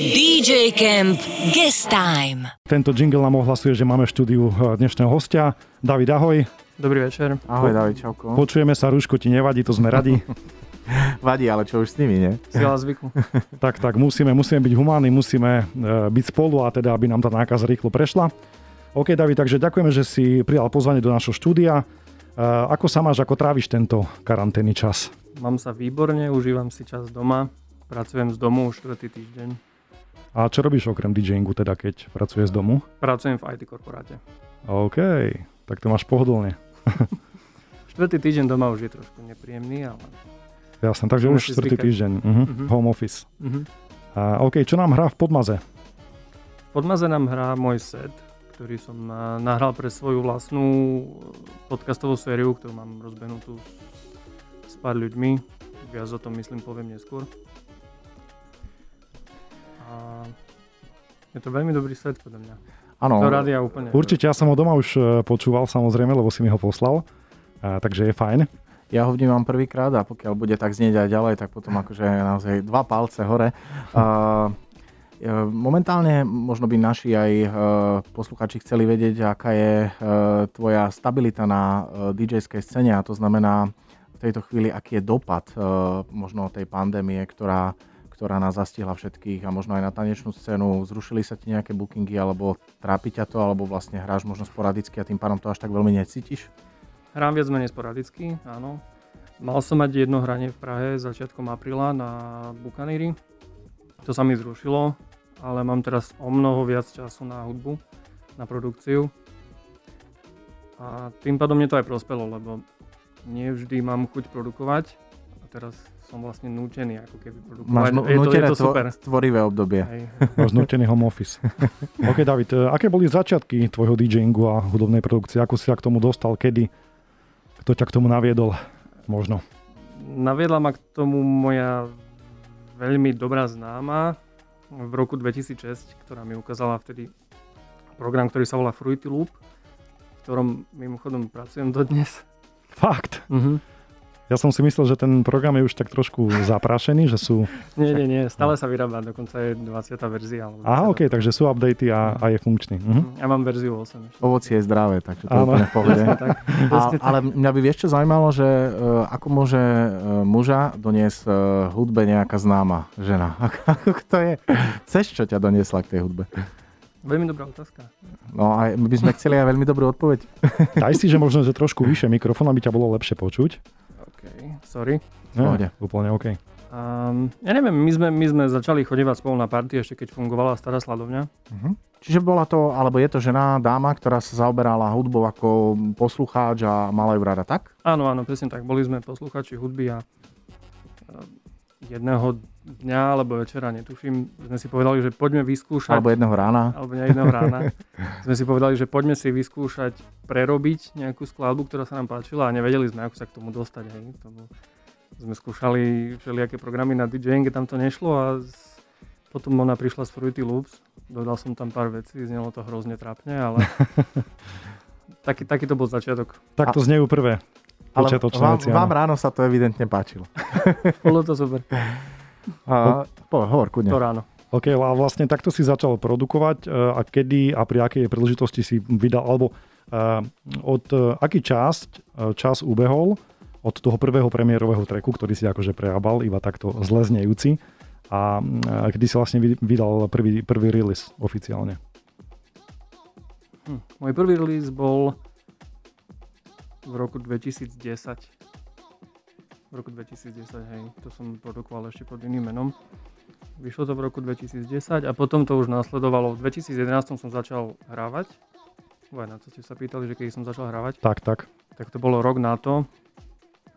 DJ Camp Guest Time. Tento jingle nám ohlasuje, že máme v štúdiu eh, dnešného hostia. David, ahoj. Dobrý večer. Ahoj, David, čauko. Počujeme sa, Rúško ti nevadí, to sme radi. Vadí, ale čo už s nimi, nie? Sila zvyku. tak, tak, musíme, musíme byť humánni, musíme e, byť spolu a teda, aby nám tá nákaza rýchlo prešla. OK, David, takže ďakujeme, že si prijal pozvanie do našho štúdia. E, ako sa máš, ako tráviš tento karanténny čas? Mám sa výborne, užívam si čas doma. Pracujem z domu už štvrtý týždeň. A čo robíš okrem DJingu, teda keď pracuješ z domu? Pracujem v IT korporáte. OK, tak to máš pohodlne. štvrtý týždeň doma už je trošku nepríjemný, ale... Jasné, takže už štvrtý týždeň. Uh-huh. Uh-huh. Home office. Uh-huh. A, OK, čo nám hrá v Podmaze? V Podmaze nám hrá môj set, ktorý som nahral pre svoju vlastnú podcastovú sériu, ktorú mám rozbehnutú s pár ľuďmi. Viac o tom myslím poviem neskôr. A je to veľmi dobrý set podľa mňa. Áno. Určite, ja som ho doma už e, počúval samozrejme, lebo si mi ho poslal. A, takže je fajn. Ja ho vnímam prvýkrát a pokiaľ bude tak znieť aj ďalej, tak potom akože naozaj dva palce hore. Uh, Momentálne možno by naši aj posluchači chceli vedieť, aká je tvoja stabilita na DJ-skej scéne a to znamená v tejto chvíli, aký je dopad možno tej pandémie, ktorá ktorá nás zastihla všetkých a možno aj na tanečnú scénu. Zrušili sa ti nejaké bookingy alebo trápi ťa to, alebo vlastne hráš možno sporadicky a tým pádom to až tak veľmi necítiš? Hrám viac menej sporadicky, áno. Mal som mať jedno hranie v Prahe začiatkom apríla na Bukaníri. To sa mi zrušilo, ale mám teraz o mnoho viac času na hudbu, na produkciu. A tým pádom mne to aj prospelo, lebo nie vždy mám chuť produkovať. A teraz som vlastne nútený ako keby produkovať. Máš no, je to, je to super. tvorivé obdobie. Hej. Máš nútený home office. OK, David, e, aké boli začiatky tvojho DJingu a hudobnej produkcie? Ako si sa k tomu dostal? Kedy? Kto ťa k tomu naviedol? Možno. Naviedla ma k tomu moja veľmi dobrá známa v roku 2006, ktorá mi ukázala vtedy program, ktorý sa volá Fruity Loop, v ktorom mimochodom pracujem dodnes. Fakt? Uh-huh. Ja som si myslel, že ten program je už tak trošku zaprášený, že sú... Nie, nie, nie, stále sa vyrába, dokonca je 20. verzia. Alebo Aha, ok, takže sú updaty a, a je funkčný. Uh-huh. Ja mám verziu 8. Ešte. Ovocie je zdravé, takže to úplne v pohode. ale mňa by vieš čo zaujímalo, že uh, ako môže uh, muža doniesť uh, hudbe nejaká známa žena? Ako to je? Ceš, čo ťa doniesla k tej hudbe? Veľmi dobrá otázka. No a my by sme chceli aj veľmi dobrú odpoveď. Daj si, že možno, že trošku vyššie mikrofón, aby ťa bolo lepšie počuť. Sorry. No, úplne OK. Um, ja neviem, my sme, my sme začali chodívať spolu na party ešte keď fungovala stará sladovňa. Uh-huh. Čiže bola to, alebo je to žena, dáma, ktorá sa zaoberala hudbou ako poslucháč a mala ju rada, tak? Áno, áno, presne tak. Boli sme poslucháči hudby a jedného dňa alebo večera, netuším, sme si povedali, že poďme vyskúšať... Alebo jedného rána. Alebo jedného rána. sme si povedali, že poďme si vyskúšať prerobiť nejakú skladbu, ktorá sa nám páčila a nevedeli sme, ako sa k tomu dostať. Hej. Tomu sme skúšali všelijaké programy na DJing, tam to nešlo a z... potom ona prišla z Fruity Loops, dodal som tam pár vecí, znelo to hrozne trápne, ale taký, taký to bol začiatok. Tak to a... znejú prvé. Ale vám, vám ráno sa to evidentne páčilo. Bolo to super. A, po, hovor, kudne. To ráno. OK, a vlastne takto si začal produkovať e, a kedy a pri akej príležitosti si vydal, alebo uh, od uh, aký časť, uh, čas ubehol od toho prvého premiérového treku, ktorý si akože prerábal, iba takto zle znejúci a uh, kedy si vlastne vydal prvý, prvý release oficiálne? Hm, môj prvý release bol v roku 2010. V roku 2010, hej, to som produkoval ešte pod iným menom. Vyšlo to v roku 2010 a potom to už následovalo. V 2011 som začal hrávať. Vaj, na to ste sa pýtali, že keď som začal hrávať. Tak, tak. Tak to bolo rok na to,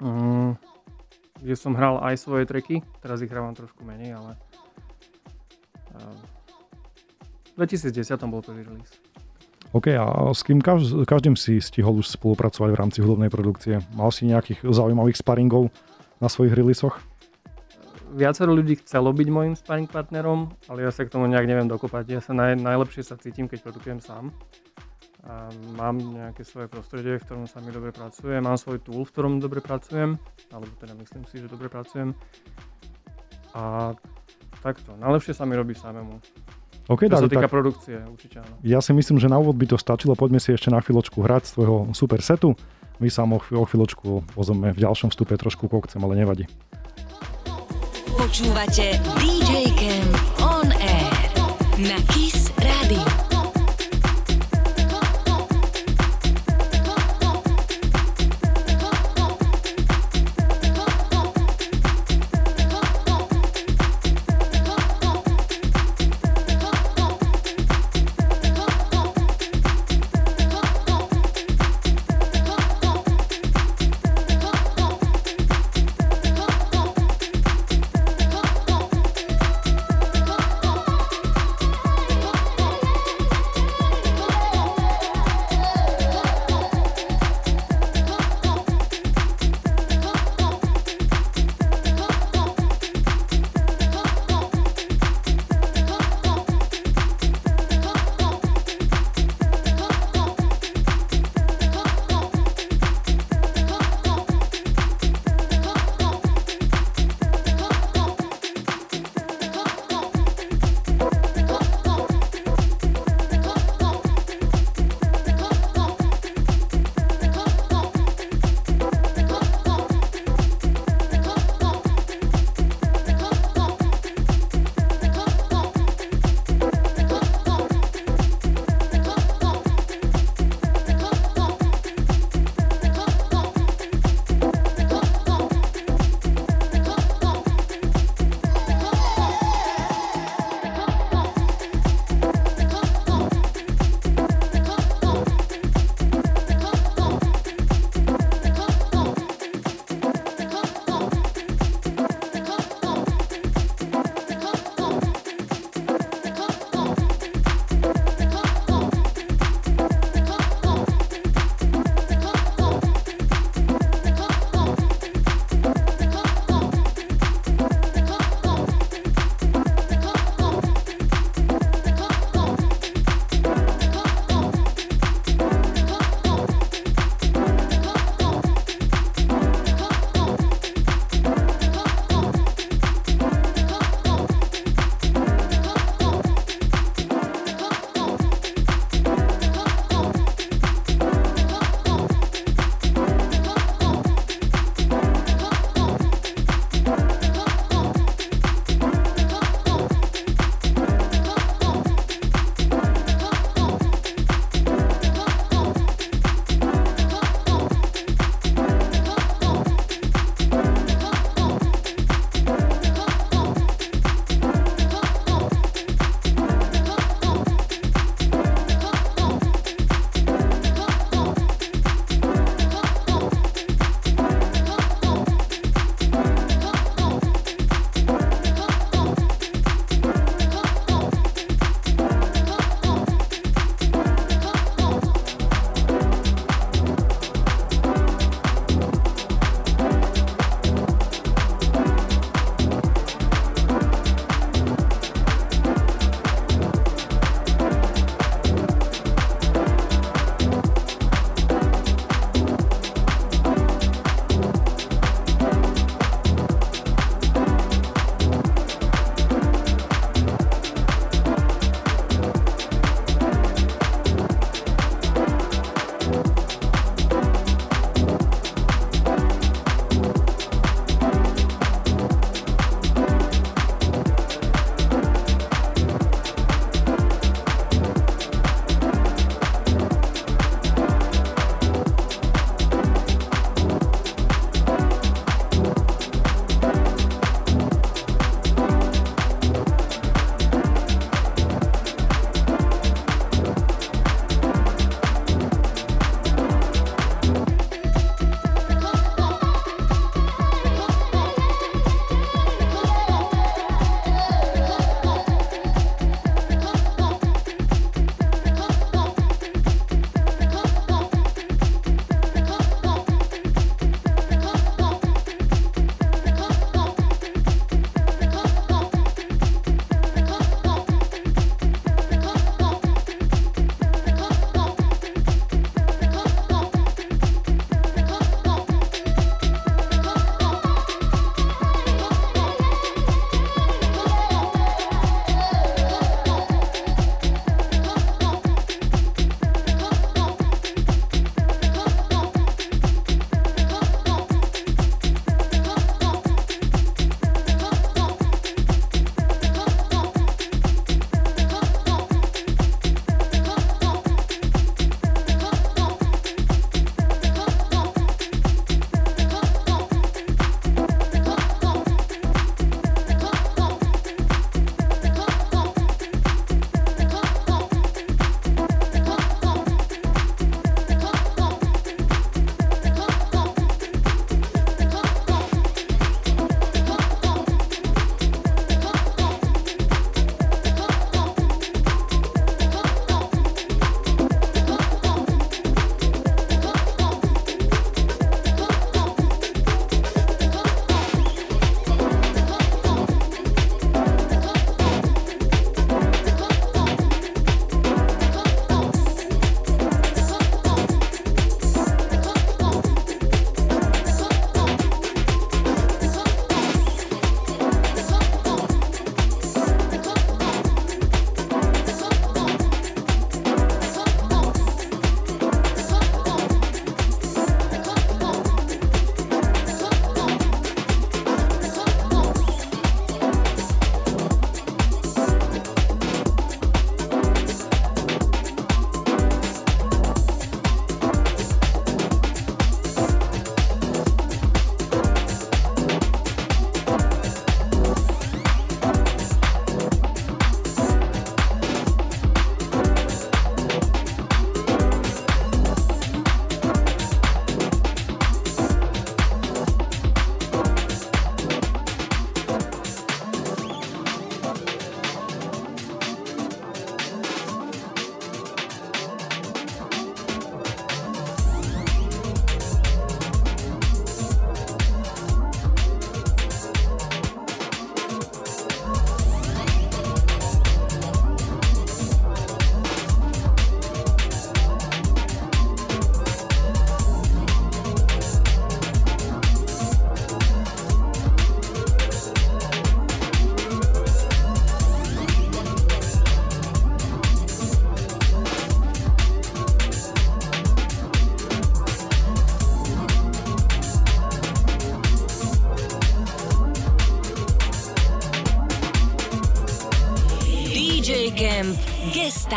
um, kde som hral aj svoje treky. Teraz ich hrávam trošku menej, ale uh, v 2010 bol prvý release. OK, a s kým každým si stihol už spolupracovať v rámci hudobnej produkcie? Mal si nejakých zaujímavých sparingov na svojich releasoch? Viacero ľudí chcelo byť môjim sparring partnerom, ale ja sa k tomu nejak neviem dokopať. Ja sa naj, najlepšie sa cítim, keď produkujem sám. A mám nejaké svoje prostredie, v ktorom sa mi dobre pracuje. Mám svoj tool, v ktorom dobre pracujem, alebo teda myslím si, že dobre pracujem. A takto. Najlepšie sa mi robí samému. OK, Čo sa David, týka tak produkcie, určite áno. ja si myslím, že na úvod by to stačilo. Poďme si ešte na chvíľočku hrať z tvojho super setu. My sa o chvíľočku pozrieme v ďalšom vstupe trošku kokcem, ale nevadí. Počúvate DJ Camp On Air na KISS Radio.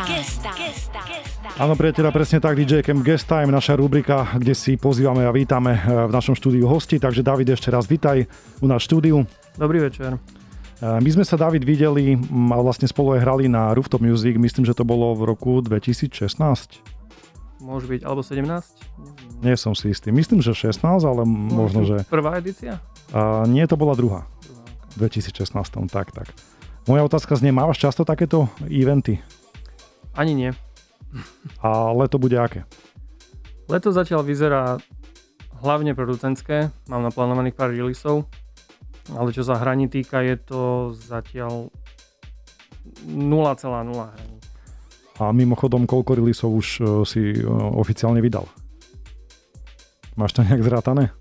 Guest. Áno, priateľa, presne tak, DJ Camp Guest Time, naša rubrika, kde si pozývame a vítame eh, v našom štúdiu hosti. Takže David, ešte raz vitaj u nás štúdiu. Dobrý večer. Eh, My sme sa, David, videli mm, a vlastne spolu aj hrali na Rooftop Music, myslím, že to bolo v roku 2016. Môže byť, alebo 17? Nie som si istý. Myslím, že 16, ale možno, že... Prvá edícia? A nie, to bola druhá. V 2016, tak, tak. Moja otázka znie, mávaš často takéto eventy? Ani nie. A leto bude aké? Leto zatiaľ vyzerá hlavne producentské. Mám naplánovaných pár releaseov. Ale čo sa hraní týka, je to zatiaľ 0,0 hraní. A mimochodom, koľko releaseov už e, si e, oficiálne vydal? Máš to nejak zrátané?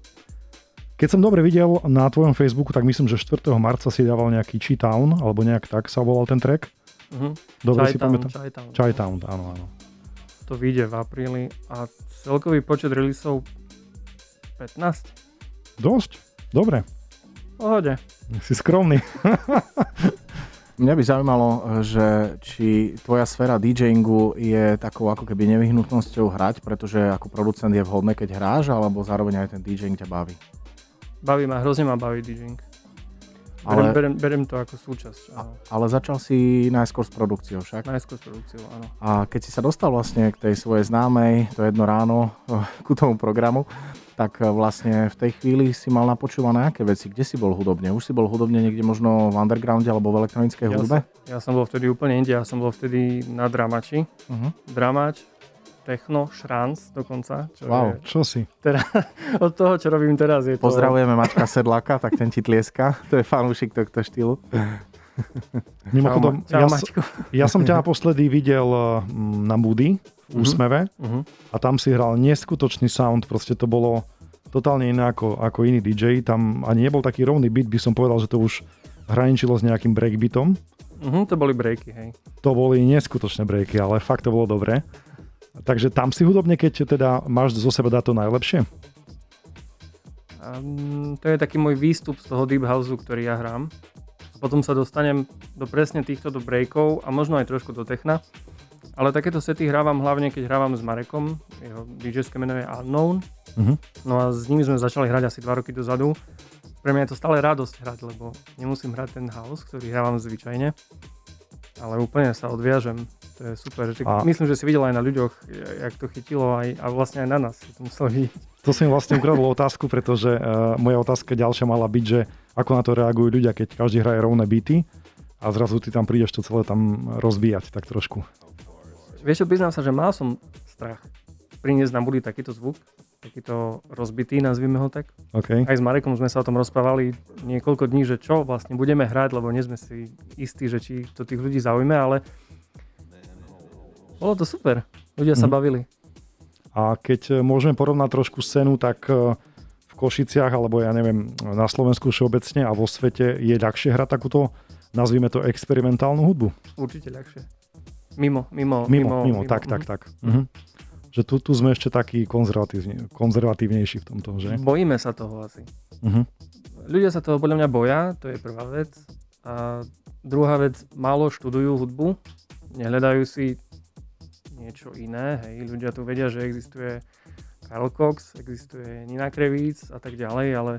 Keď som dobre videl na tvojom Facebooku, tak myslím, že 4. marca si dával nejaký Chi-Town, alebo nejak tak sa volal ten track. Mhm. Dobre si Chi-Town, pamätám. Chi-Town, áno, áno. To vyjde v apríli a celkový počet releaseov 15. Dosť? Dobre. Pohode. Si skromný. Mňa by zaujímalo, že či tvoja sféra DJingu je takou ako keby nevyhnutnosťou hrať, pretože ako producent je vhodné, keď hráš, alebo zároveň aj ten DJing ťa baví. Baví ma, hrozne ma baví DJing. Ale, berem, berem to ako súčasť. Áno. ale začal si najskôr s produkciou však. Najskôr s produkciou, áno. A keď si sa dostal vlastne k tej svojej známej, to jedno ráno, ku tomu programu, tak vlastne v tej chvíli si mal napočúvané aké veci? Kde si bol hudobne? Už si bol hudobne niekde možno v undergrounde alebo v elektronickej Ja hudbe? Ja som bol vtedy úplne inde, ja som bol vtedy na dramači. Uh-huh. Dramač, techno, šranc dokonca. Čo Wow. je Čo si? teda, od toho, čo robím teraz, je to... Pozdravujeme Maťka Sedlaka, tak ten ti tlieska. To je fanúšik tohto štýlu. Mimochodom, Čau, ja, Maťko. ja som ťa naposledy videl mm, na Moody v Mhm. Úsmeve Uh-huh. a tam si hral neskutočný sound, proste to bolo totálne iné ako, ako iný DJ, tam ani nebol taký rovný beat, by som povedal, že to už hraničilo s nejakým breakbeatom. Uh-huh, to boli breaky, hej. To boli neskutočné breaky, ale fakt to bolo dobré. Takže tam si hudobne, keď teda máš zo seba dať to najlepšie? Um, to je taký môj výstup z toho deep houseu, ktorý ja hrám. A potom sa dostanem do presne týchto do breakov a možno aj trošku do techna. Ale takéto sety hrávam hlavne, keď hrávam s Marekom. Jeho DJ-ské meno je Unknown. Mhm. No a s nimi sme začali hrať asi 2 roky dozadu. Pre mňa je to stále radosť hrať, lebo nemusím hrať ten house, ktorý hrávam zvyčajne. Ale úplne sa odviažem. To je super. Že A- Myslím, že si videl aj na ľuďoch, jak to chytilo aj, a vlastne aj na nás. Si to musel vidieť. To som vlastne ukradol otázku, pretože uh, moja otázka ďalšia mala byť, že ako na to reagujú ľudia, keď každý hraje rovné beaty a zrazu ty tam prídeš to celé tam rozbíjať tak trošku. Vieš čo, priznám sa, že mal som strach priniesť na budi takýto zvuk, takýto rozbitý, nazvime ho tak. OK. Aj s Marekom sme sa o tom rozprávali niekoľko dní, že čo vlastne budeme hrať, lebo nie sme si istí, že či to tých ľudí zaujme, ale bolo to super. Ľudia sa Mhm. bavili. A keď e, môžeme porovnať trošku scénu, tak e, v Košiciach, alebo ja neviem, na Slovensku všeobecne a vo svete je ľahšie hrať takúto, nazvime to experimentálnu hudbu. Určite ľahšie. Mimo, mimo, Mimo, mimo, tak, mhm. tak, tak. Mhm. Že tu, tu sme ešte takí konzervatívne, konzervatívnejší v tomto, že? Bojíme sa toho asi. Mhm. Ľudia sa toho podľa mňa boja, to je prvá vec. A druhá vec, málo študujú hudbu, nehľadajú si niečo iné. Hej. Ľudia tu vedia, že existuje Karl Cox, existuje Nina Krevíc a tak ďalej, ale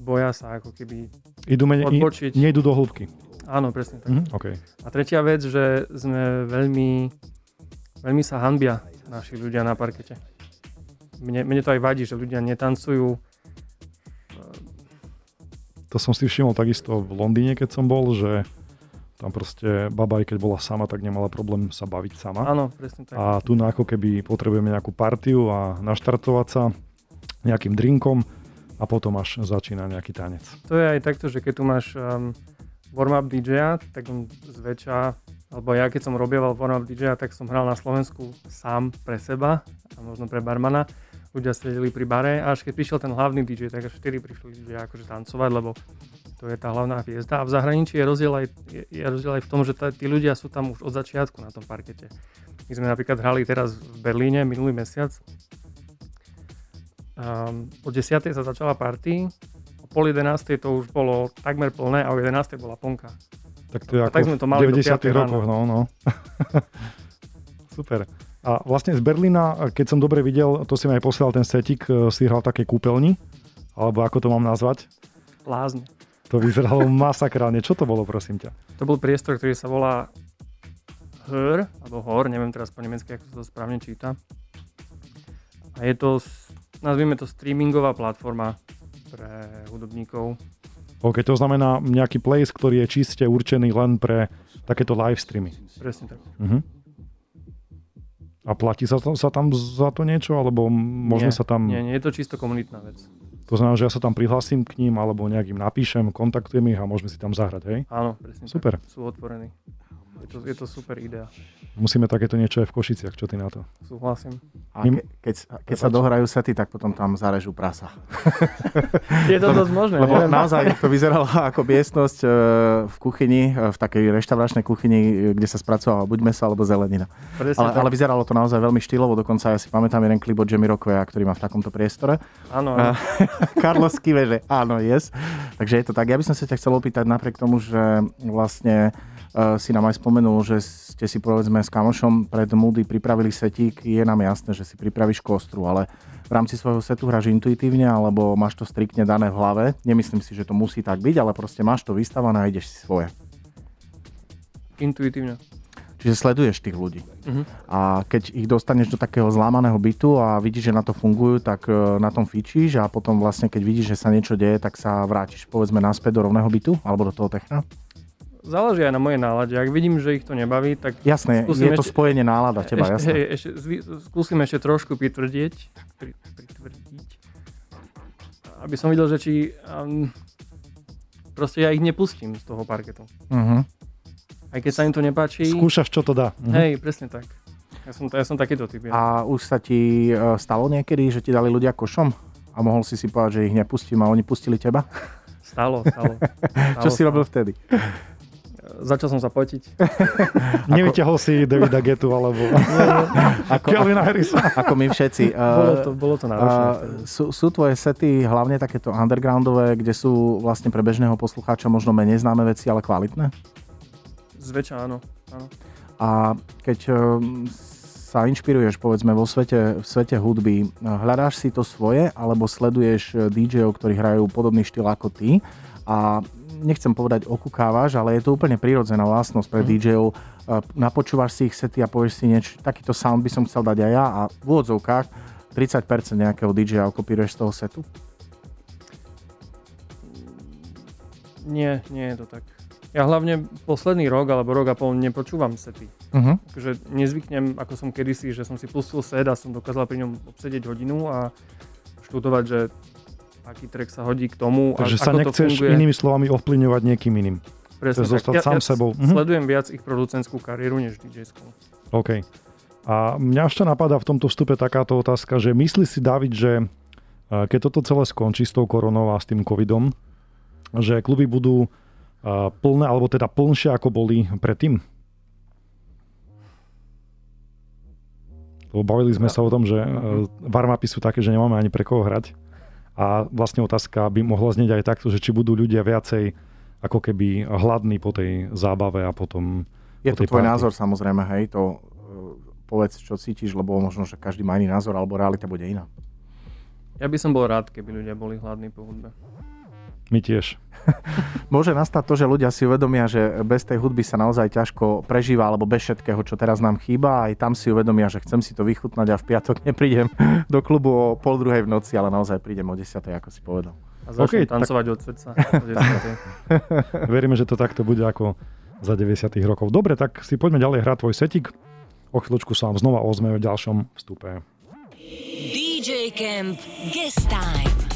boja sa ako keby Idú menej, odbočiť. nejdu do hĺbky. Áno, presne tak. Mhm. OK. A tretia vec, že sme veľmi, veľmi sa hanbia naši ľudia na parkete. Mne, mne to aj vadí, že ľudia netancujú. To som si všimol takisto v Londýne, keď som bol, že tam proste baba, aj keď bola sama, tak nemala problém sa baviť sama. Áno, presne tak. A tu na ako keby potrebujeme nejakú partiu a naštartovať sa nejakým drinkom a potom až začína nejaký tanec. To je aj takto, že keď tu máš um, warm-up DJ, tak on zväčša, alebo ja keď som robieval warm-up DJ, tak som hral na Slovensku sám pre seba a možno pre barmana. Ľudia sedeli pri bare a až keď prišiel ten hlavný DJ, tak až vtedy prišli ľudia akože tancovať, lebo to je tá hlavná fiesta. A v zahraničí je rozdiel aj, je, je rozdiel aj v tom, že tá, tí ľudia sú tam už od začiatku na tom parkete. My sme napríklad hrali teraz v Berlíne minulý mesiac. Um, o 10. sa začala party, o pol 11. to už bolo takmer plné a o 11. bola plnka. Tak to je A ako tak sme to mali v do 90 piatej rokoch, no, no. Super. A vlastne z Berlína, keď som dobre videl, to si mi aj poslal ten setik, e, si hral také kúpeľni, alebo ako to mám nazvať. Lázne. To vyzeralo masakrálne. Čo to bolo, prosím ťa? To bol priestor, ktorý sa volá Hör, alebo Hor, neviem teraz po nemecky, ako sa to správne číta. A je to, nazvime to streamingová platforma pre hudobníkov. OK, to znamená nejaký place, ktorý je čiste určený len pre takéto live streamy. Presne tak. Mhm. A platí sa, sa tam za to niečo, alebo môžeme Nie, sa tam... Nie, nie, je to čisto komunitná vec. To znamená, že ja sa tam prihlasím k ním, alebo nejak im napíšem, kontaktujem ich a môžeme si tam zahrať, hej? Áno, presne Super. tak. Sú otvorení. Je to, je to super idea. Musíme takéto niečo aj v Košiciach, čo ty na to? Súhlasím. A ke, keď, keď sa dohrajú sety, tak potom tam zarežú prasa. Je to dosť možné. Lebo neviem. naozaj to vyzeralo ako miestnosť e, v kuchyni, e, v takej reštauračnej kuchyni, e, kde sa spracovala buď meso alebo zelenina. Presne Ale, tak. ale vyzeralo to naozaj veľmi štýlovo, dokonca ja si pamätám jeden klip od Jamie Rockwaya, ktorý má v takomto priestore. Áno. Carlos Kive, že áno, yes. Takže je to tak. Ja by som sa ťa chcel opýtať napriek tomu, že vlastne si nám aj spomenul, že ste si povedzme s kamošom pred Moody pripravili setík. Je nám jasné, že si pripravíš kostru, ale v rámci svojho setu hráš intuitívne alebo máš to striktne dané v hlave. Nemyslím si, že to musí tak byť, ale proste máš to vystavané a ideš si svoje. Intuitívne. Čiže sleduješ tých ľudí. Mhm. A keď ich dostaneš do takého zlámaného bytu a vidíš, že na to fungujú, tak e, na tom fičíš a potom vlastne, keď vidíš, že sa niečo deje, tak sa vrátiš povedzme naspäť do rovného bytu alebo do toho techna? Záleží aj na mojej nálade. Ak vidím, že ich to nebaví, tak Jasné, je to ešte- spojenie nálada teba, ešte, jasné. hej, ešte, skúsim ešte trošku pritvrdiť, pri, pritvrdiť, aby som videl, že či um, proste ja ich nepustím z toho parketu. Uh-huh. Aj keď sa im to nepáči. Skúšaš, čo to dá. Mhm. Hej, presne tak. Ja som, ja som takýto typ. Ja. A už sa ti e, stalo niekedy, že ti dali ľudia košom? A mohol si si povedať, že ich nepustím a oni pustili teba? Stalo, stalo. stalo Čo si stalo. robil vtedy? Začal som sa potiť. Nevyťahol si Davida Getu alebo Ako, Kelvina Harrisa. ako my všetci. Bolo to, bolo to náročné. Vtedy. sú, sú tvoje sety hlavne takéto undergroundové, kde sú vlastne pre bežného poslucháča možno menej známe veci, ale kvalitné? Zväčša áno. áno. A keď um, sa inšpiruješ povedzme vo svete, v svete hudby, hľadáš si to svoje alebo sleduješ eh, DJ-ov, ktorí hrajú podobný štýl ako ty a nechcem povedať okukávaš, ale je to úplne prírodzená vlastnosť pre Mhm. DJ-ov. Eh, Napočúvaš si ich sety a povieš si niečo, takýto sound by som chcel dať aj ja a v úvodzovkách 30% nejakého DJ-a okopíruješ z toho setu? Nie, nie je to tak. Ja hlavne posledný rok alebo rok a pol nepočúvam sety. Uh-huh. akože nezvyknem, ako som kedysi, že som si pustil set a som dokázal pri ňom obsedieť hodinu a študovať, že aký track sa hodí k tomu Takže a sa ako to nechceš funguje. inými slovami ovplyvňovať niekým iným. Presne chceš zostať tak. sám ja, sebou. Ja Mhm. sledujem viac ich producentskú kariéru než DJ-skú. OK. A mňa ešte napadá v tomto vstupe takáto otázka, že myslí si David, že eh, keď toto celé skončí s tou koronou a s tým covidom, že kluby budú eh, plné, alebo teda plnšie ako boli predtým? Lebo bavili sme sa o tom, že eh, warmupy sú také, že nemáme ani pre koho hrať. A vlastne otázka by mohla znieť aj takto, že či budú ľudia viacej ako keby hladní po tej zábave a potom Je po to tvoj party. názor samozrejme, hej, to uh, povedz, čo cítiš, lebo možno, že každý má iný názor, alebo realita bude iná. Ja by som bol rád, keby ľudia boli hladní po hudbe. My tiež. Môže nastať to, že ľudia si uvedomia, že bez tej hudby sa naozaj ťažko prežíva, alebo bez všetkého, čo teraz nám chýba, aj tam si uvedomia, že chcem si to vychutnať a v piatok neprídem do klubu o pol druhej v noci, ale naozaj prídem o 10, ako si povedal. A začnem OK, tak- tancovať od srdca. od 10. Veríme, že to takto bude ako za 90 rokov. Dobre, tak si poďme ďalej hrať tvoj setik. O chvíľočku sa vám znova ozmeme v ďalšom vstupe. DJ Camp Guest Time.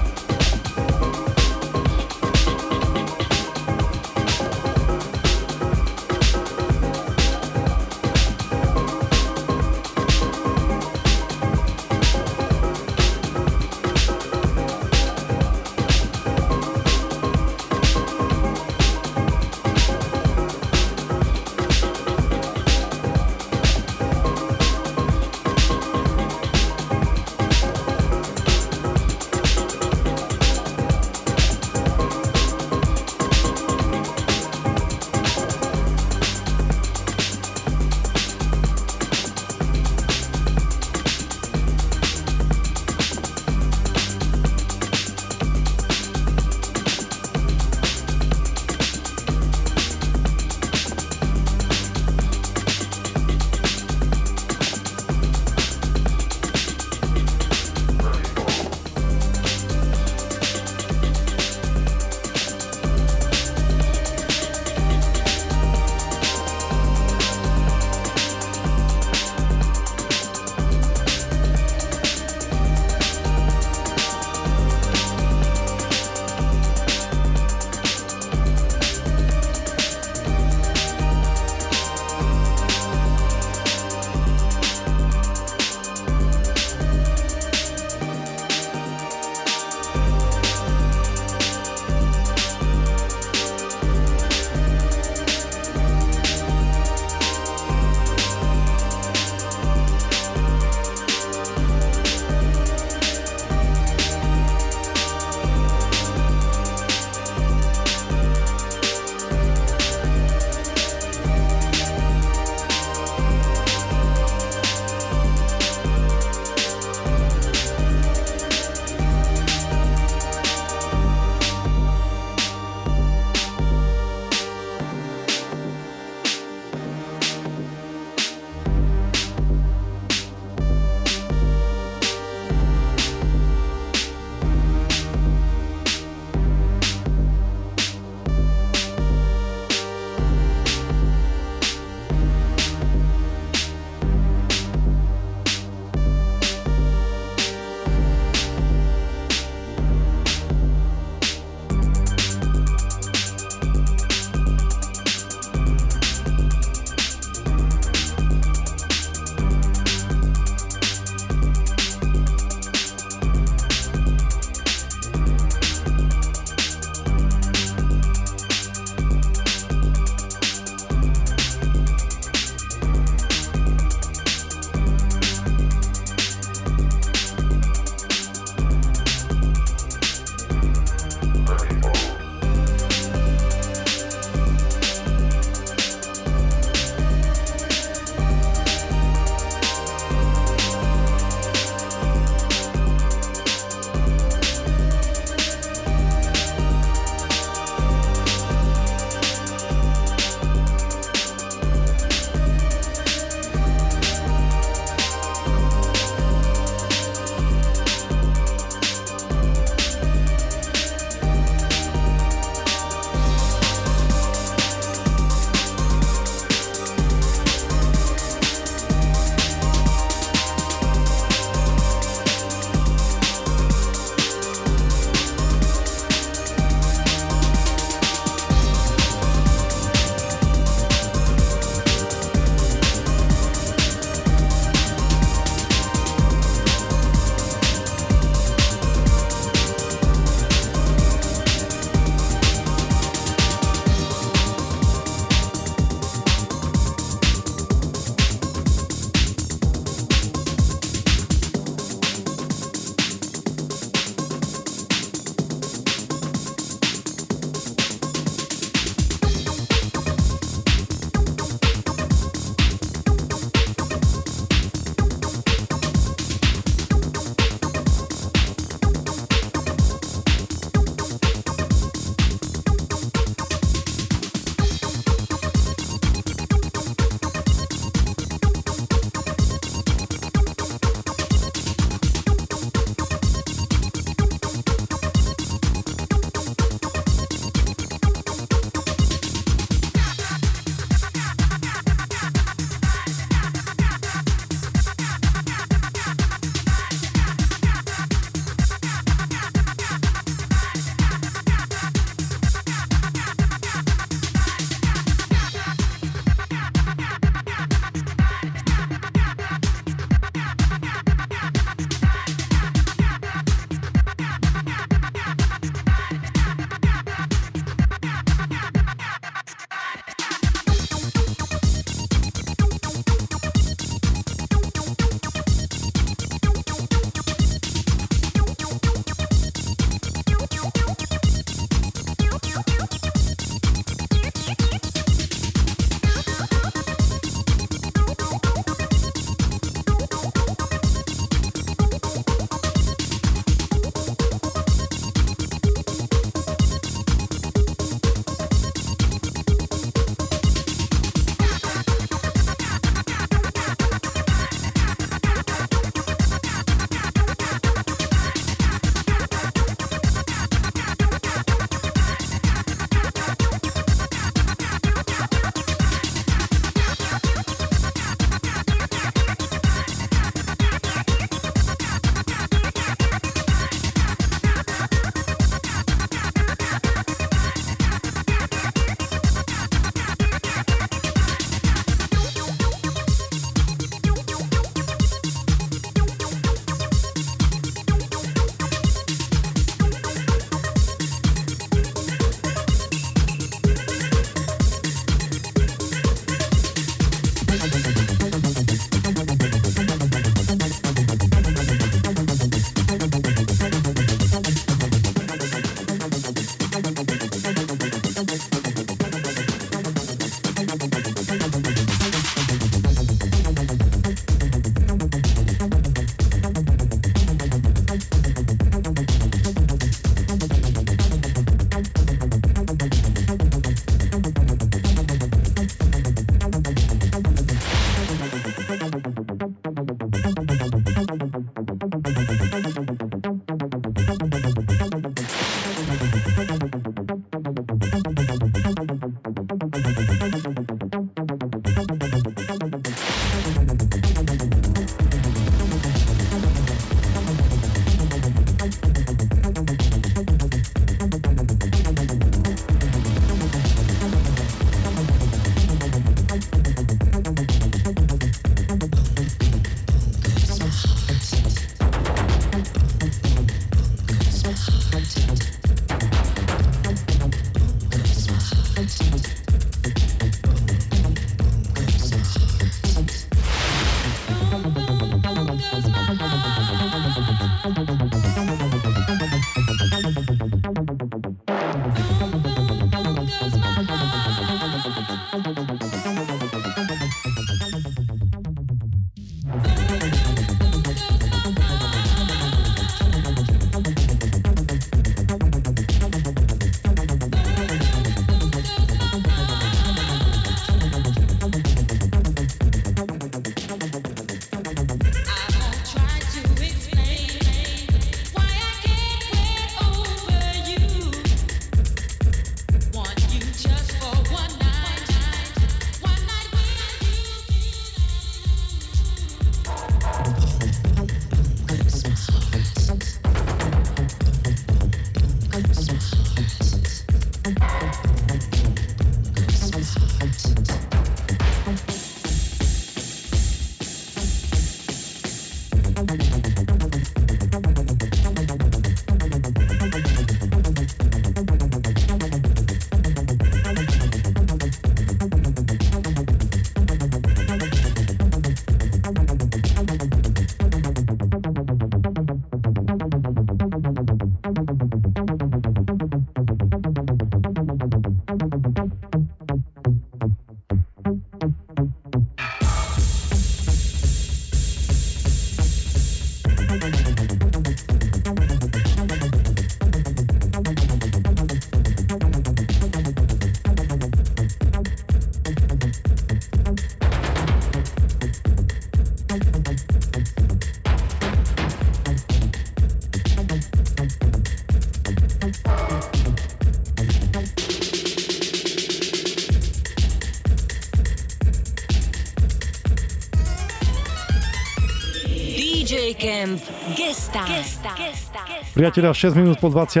Priatelia, 6 minút po 20.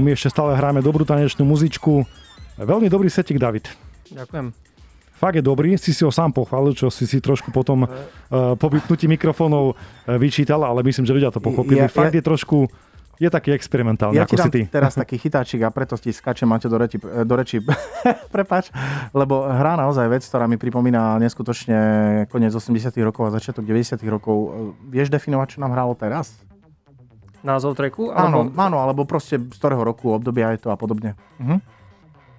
My ešte stále hráme dobrú tanečnú muzičku. Veľmi dobrý setik, David. Ďakujem. Fakt je dobrý, si si ho sám pochválil, čo si si trošku potom uh, po vypnutí mikrofónov vyčítal, ale myslím, že ľudia to pochopili. Ja- Fakt ja- je trošku, je taký experimentálny, Ja ako ti si ty. teraz taký chytáčik a preto ti skáčem Maťo do reči, do reči. Prepač, lebo hrá naozaj vec, ktorá mi pripomína neskutočne koniec 80 rokov a začiatok 90 rokov. Vieš definovať, čo nám hrálo teraz? Názov treku? Áno, Alebo, áno, alebo proste z ktorého roku, obdobia je to a podobne. Mhm.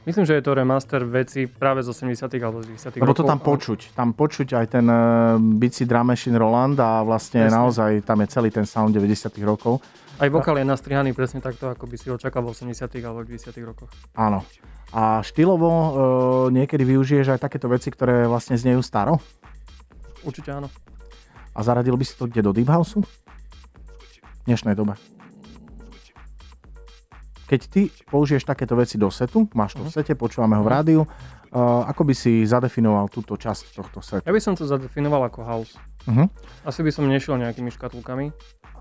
myslím, že je to remaster veci práve z 80 alebo z 90 Lebo to tam počuť. Tam počuť aj ten uh, bici drum machine Roland a vlastne Presne. naozaj tam je celý ten sound 90 rokov. Aj vokál je nastrihaný presne takto, ako by si očakal v 80 alebo 90 rokoch. Áno. A štýlovo uh, niekedy využiješ aj takéto veci, ktoré vlastne znejú staro? Určite áno. A zaradil by si to kde do Deep House? Dnešnej dobe. Keď ty použiješ takéto veci do setu, máš to v sete, počúvame ho v rádiu, uh, ako by si zadefinoval túto časť tohto setu? Ja by som to zadefinoval ako house. Uh-huh. Asi by som nešiel nejakými škatulkami.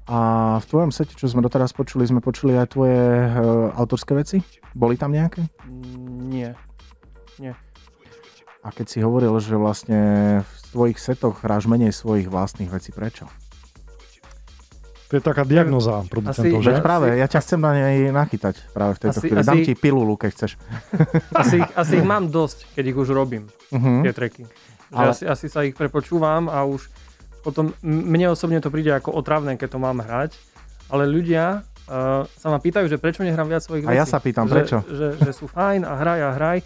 A v tvojom sete, čo sme doteraz počuli, sme počuli aj tvoje uh, autorské veci? Boli tam nejaké? Mm, Nie. A keď si hovoril, že vlastne v tvojich setoch hráš menej svojich vlastných vecí, prečo? To je taká diagnoza producentov, Asi- že? Práve, ja ťa chcem na nej nachytať práve v tejto Asi- chvíli. Dám asi- ti pilulu, keď chceš. Asi, asi ich mám dosť, keď ich už robím, Uh-huh. tie treky. Že Ale- asi, asi sa ich prepočúvam a už potom mne osobne to príde ako otravné, keď to mám hrať, ale ľudia uh, sa ma pýtajú, že prečo nehrám viac svojich A vecí. ja sa pýtam, že, prečo? Že, že sú fajn a hraj a hraj.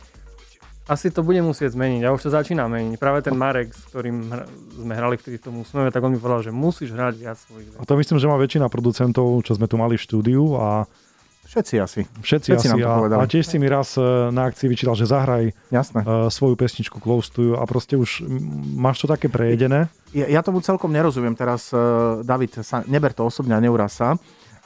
Asi to bude musieť zmeniť. Ja už to začínam meniť. Práve ten Marek, s ktorým hra, sme hrali vtedy v tom úsmeve, tak on mi povedal, že musíš hrať viac svojich A to myslím, že má väčšina producentov, čo sme tu mali v štúdiu a Všetci asi, všetci, Všetci asi. nám to A, povedali. a tiež si mi raz e, na akcii vyčítal, že zahraj jasné. uh, svoju pesničku Close to You a proste už máš to také prejedené. Ja, ja tomu celkom nerozumiem teraz, uh, David, sa, neber to osobne a neuraz sa.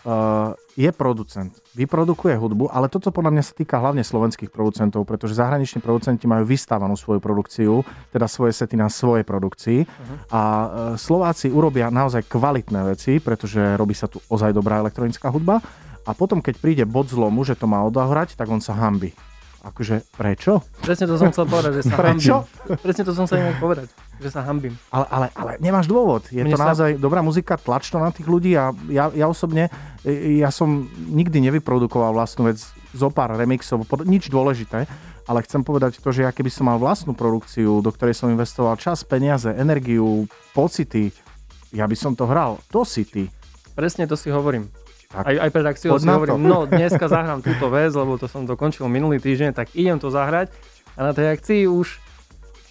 Uh, je producent. Vyprodukuje hudbu, ale toto podľa mňa sa týka hlavne slovenských producentov, pretože zahraniční producenti majú vystávanú svoju produkciu, teda svoje sety na svojej produkcii. Uh-huh. A e, Slováci urobia naozaj kvalitné veci, pretože robí sa tu ozaj dobrá elektronická hudba. A potom, keď príde bod zlomu, že to má odohrať, tak on sa hambi. Akože prečo? Presne to som chcel povedať, že sa Prečo? hambím. Presne to som sa inak povedať, že sa hambím. Ale, ale, ale nemáš dôvod. Je Mne to sa- naozaj dobrá muzika, tlač to na tých ľudí a ja, ja osobne, e, ja som nikdy nevyprodukoval vlastnú vec zo pár remixov, nič dôležité, ale chcem povedať to, že ja keby som mal vlastnú produkciu, do ktorej som investoval čas, peniaze, energiu, pocity, ja by som to hral. To si ty. Presne to si hovorím. Tak. Aj, aj pred akciou si hovorím, to. no dneska zahrám túto vec, lebo to som dokončil minulý týždeň, tak idem to zahrať. A na tej akcii už,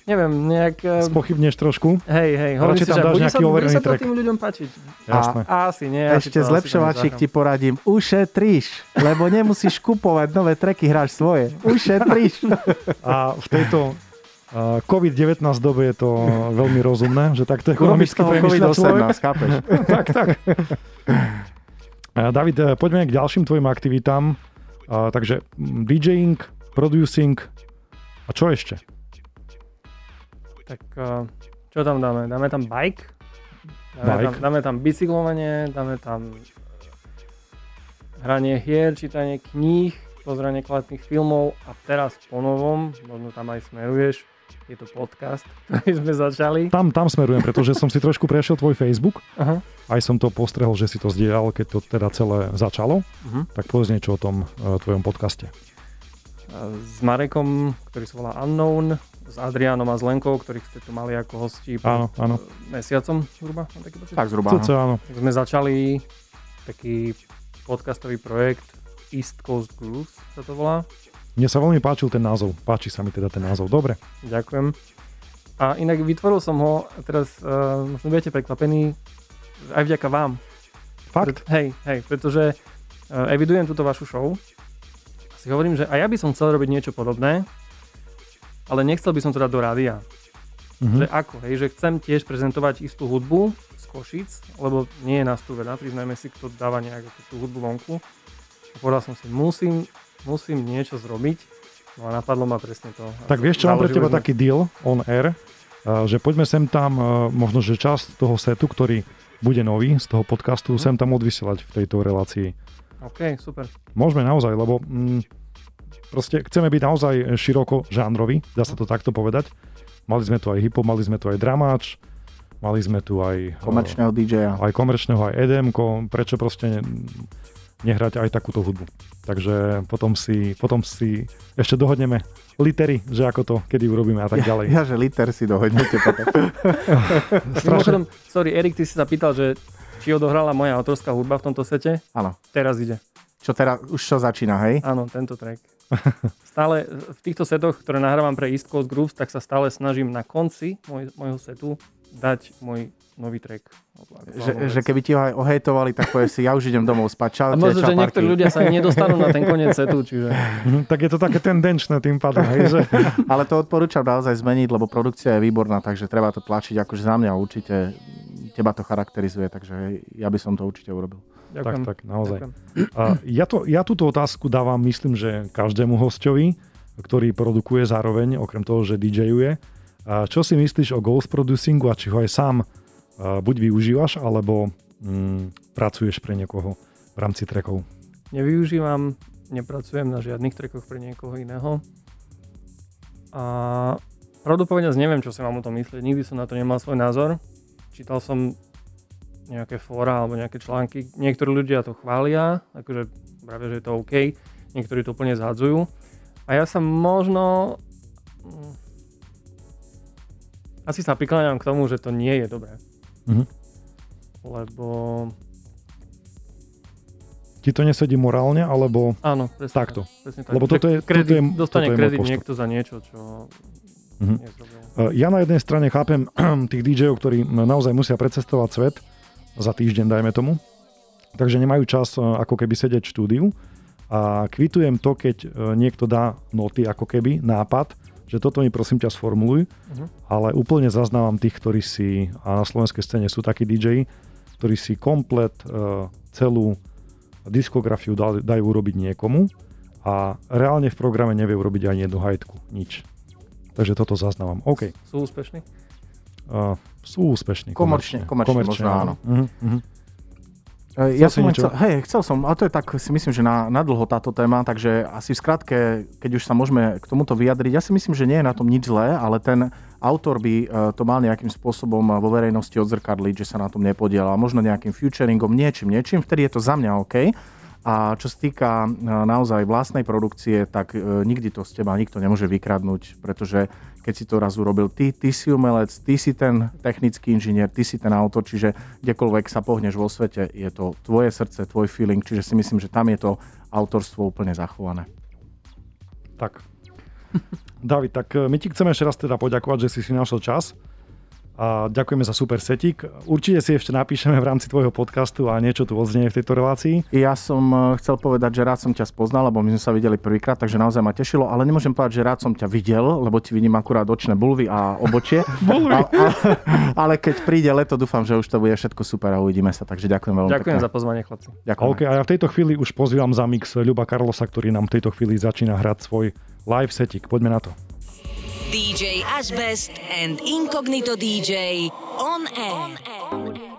neviem, nejak... eh, Spochybneš trošku? Hej, hej, hovorím si, tam že dáš bude sa, bude sa to tým ľuďom páčiť. Jasné. Asi nie. Ešte asi zlepšovačík to ti poradím, ušetríš, lebo nemusíš kupovať nové treky, hráš svoje. Ušetríš. A v tejto uh, COVID-19 dobe je to veľmi rozumné, že takto ekonomicky premýšľa človek. COVID-18, chápeš? tak, tak. A David, eh, poďme k ďalším tvojim aktivitám. A, takže DJing, producing a čo ešte? Tak eh, čo tam dáme? Dáme tam bike? Dáme, Bike. Tam, dáme tam bicyklovanie, dáme tam hranie hier, čítanie kníh, pozeranie kvalitných filmov a teraz po novom, možno tam aj smeruješ, je to podcast, ktorý sme začali. Tam, tam smerujem, pretože som si trošku prešiel tvoj Facebook. Aha. Aj som to postrehol, že si to zdieľal, keď to teda celé začalo. Uh-huh. Tak povedz niečo o tom uh, tvojom podcaste. S Marekom, ktorý sa volá Unknown, s Adrianom a s Lenkou, ktorých ste tu mali ako hosti Áno, pred áno. eh, mesiacom zhruba, taký pocit. Tak zhruba. Cca, áno. Tak sme začali taký podcastový projekt East Coast Grooves sa to volá. Mne sa veľmi páčil ten názov. Páči sa mi teda ten názov. Dobre. Ďakujem. A inak vytvoril som ho, teraz uh, možno budete prekvapení, aj vďaka vám. Fakt? Hej, hej, pretože uh, evidujem túto vašu show a si hovorím, že aj ja by som chcel robiť niečo podobné, ale nechcel by som to dať do rádia. Že Mhm. ako, hej, že chcem tiež prezentovať istú hudbu z Košic, lebo nie je nás tu veľa, priznajme si, kto dáva nejak ako tú hudbu vonku. A povedal som si, musím, musím niečo zrobiť, no a napadlo ma presne to. Tak vieš čo, mám pre teba sme- taký deal on air, uh, že poďme sem tam, uh, možno, že časť toho setu, ktorý bude nový z toho podcastu, Mhm. sem tam odvysielať v tejto relácii. OK, super. Môžeme naozaj, lebo mm, proste chceme byť naozaj široko žánroví, dá sa to takto povedať. Mali sme tu aj hip mali sme tu aj dramáč, mali sme tu aj, Komerčného DJ-a. aj komerčného, aj edm prečo proste ne, nehrať aj takúto hudbu. Takže potom si, potom si ešte dohodneme litery, že ako to, kedy urobíme a tak ďalej. Ja, že liter si dohodnete potom. Strašne, Mimochodom, sorry, Erik, ty si sa pýtal, že či odohrala moja autorská hudba v tomto sete. Áno. Teraz ide. Čo teraz, už čo začína, hej? Áno, tento track. Stále v týchto setoch, ktoré nahrávam pre East Coast Grooves, tak sa stále snažím na konci môj, môjho setu dať môj nový track. Že, že keby ti ho aj ohejtovali, tak povieš si, ja už idem domov spať. Čau, A možno, že niektorí ľudia sa nedostanú na ten koniec setu, čiže... Mhm, tak je to také tendenčné tým pádom, hej, že Ale to odporúčam naozaj zmeniť, lebo produkcia je výborná, takže treba to tlačiť. Akože za mňa určite teba to charakterizuje, takže ja by som to určite urobil. Ďakujem. tak, tak, naozaj. Ďakujem. A ja, to, ja túto otázku dávam, myslím, že každému hostovi, ktorý produkuje zároveň, okrem toho, že DJuje. A čo si myslíš o ghost producingu a či ho aj sám buď využívaš, alebo mm, pracuješ pre niekoho v rámci trackov? Nevyužívam, nepracujem na žiadnych trackoch pre niekoho iného. A pravdu neviem, čo si mám o tom myslieť. Nikdy som na to nemal svoj názor. Čítal som nejaké fóra alebo nejaké články. Niektorí ľudia to chvália, akože pravia, že je to OK. Niektorí to úplne zhadzujú. A ja sa možno... mm, Asi sa prikláňam k tomu, že to nie je dobré. Mhm. Lebo... Ti to nesedí morálne, alebo... Áno, presne Takto. Tak, presne tak. Lebo toto je- kredit, toto je- dostane toto je kredit niekto za niečo, čo Mhm. E, Ja na jednej strane chápem tých DJ-ov, ktorí naozaj musia precestovať svet za týždeň, dajme tomu. Takže nemajú čas e, ako keby sedieť v štúdiu. A kvitujem to, keď e, niekto dá noty, ako keby, nápad, že toto mi prosím ťa sformuluj, Mhm. ale úplne zaznávam tých, ktorí si, a na slovenskej scéne sú takí DJ, ktorí si komplet e, celú diskografiu dajú urobiť niekomu a reálne v programe nevie urobiť ani jednu hajtku, nič. Takže toto zaznávam. OK. Sú úspešní? Uh, sú úspešní. Komerčne, komerčne, možno áno. Uh-huh, uh-huh. Ja som chcel, hej, chcel som, ale to je tak, si myslím, že na, na dlho táto téma, takže asi v skratke, keď už sa môžeme k tomuto vyjadriť, ja si myslím, že nie je na tom nič zlé, ale ten autor by e, to mal nejakým spôsobom vo verejnosti odzrkadliť, že sa na tom nepodiela, možno nejakým futuringom, niečím, niečím, vtedy je to za mňa OK. A čo sa týka e, naozaj vlastnej produkcie, tak nikdy to z teba nikto nemôže vykradnúť, pretože keď si to raz urobil ty, ty si umelec, ty si ten technický inžinier, ty si ten autor, čiže kdekoľvek sa pohneš vo svete, je to tvoje srdce, tvoj feeling, čiže si myslím, že tam je to autorstvo úplne zachované. Tak. David, tak e, my ti chceme ešte raz teda poďakovať, že si si našiel čas a ďakujeme za super setik. Určite si ešte napíšeme v rámci tvojho podcastu a niečo tu odznie v tejto relácii. Ja som eh, chcel povedať, že rád som ťa spoznal, lebo my sme sa videli prvýkrát, takže naozaj ma tešilo, ale nemôžem povedať, že rád som ťa videl, lebo ti vidím akurát očné bulvy a obočie. bulvy. A, a, ale keď príde leto, dúfam, že už to bude všetko super a uvidíme sa, takže ďakujem veľmi Ďakujem pekne. za pozvanie, chlapci. Ďakujem. OK, a ja v tejto chvíli už pozývam za mix Ľuba Karlosa, ktorý nám v tejto chvíli začína hrať svoj live setik. Poďme na to. DJ Asbest and Incognito DJ on air. On air.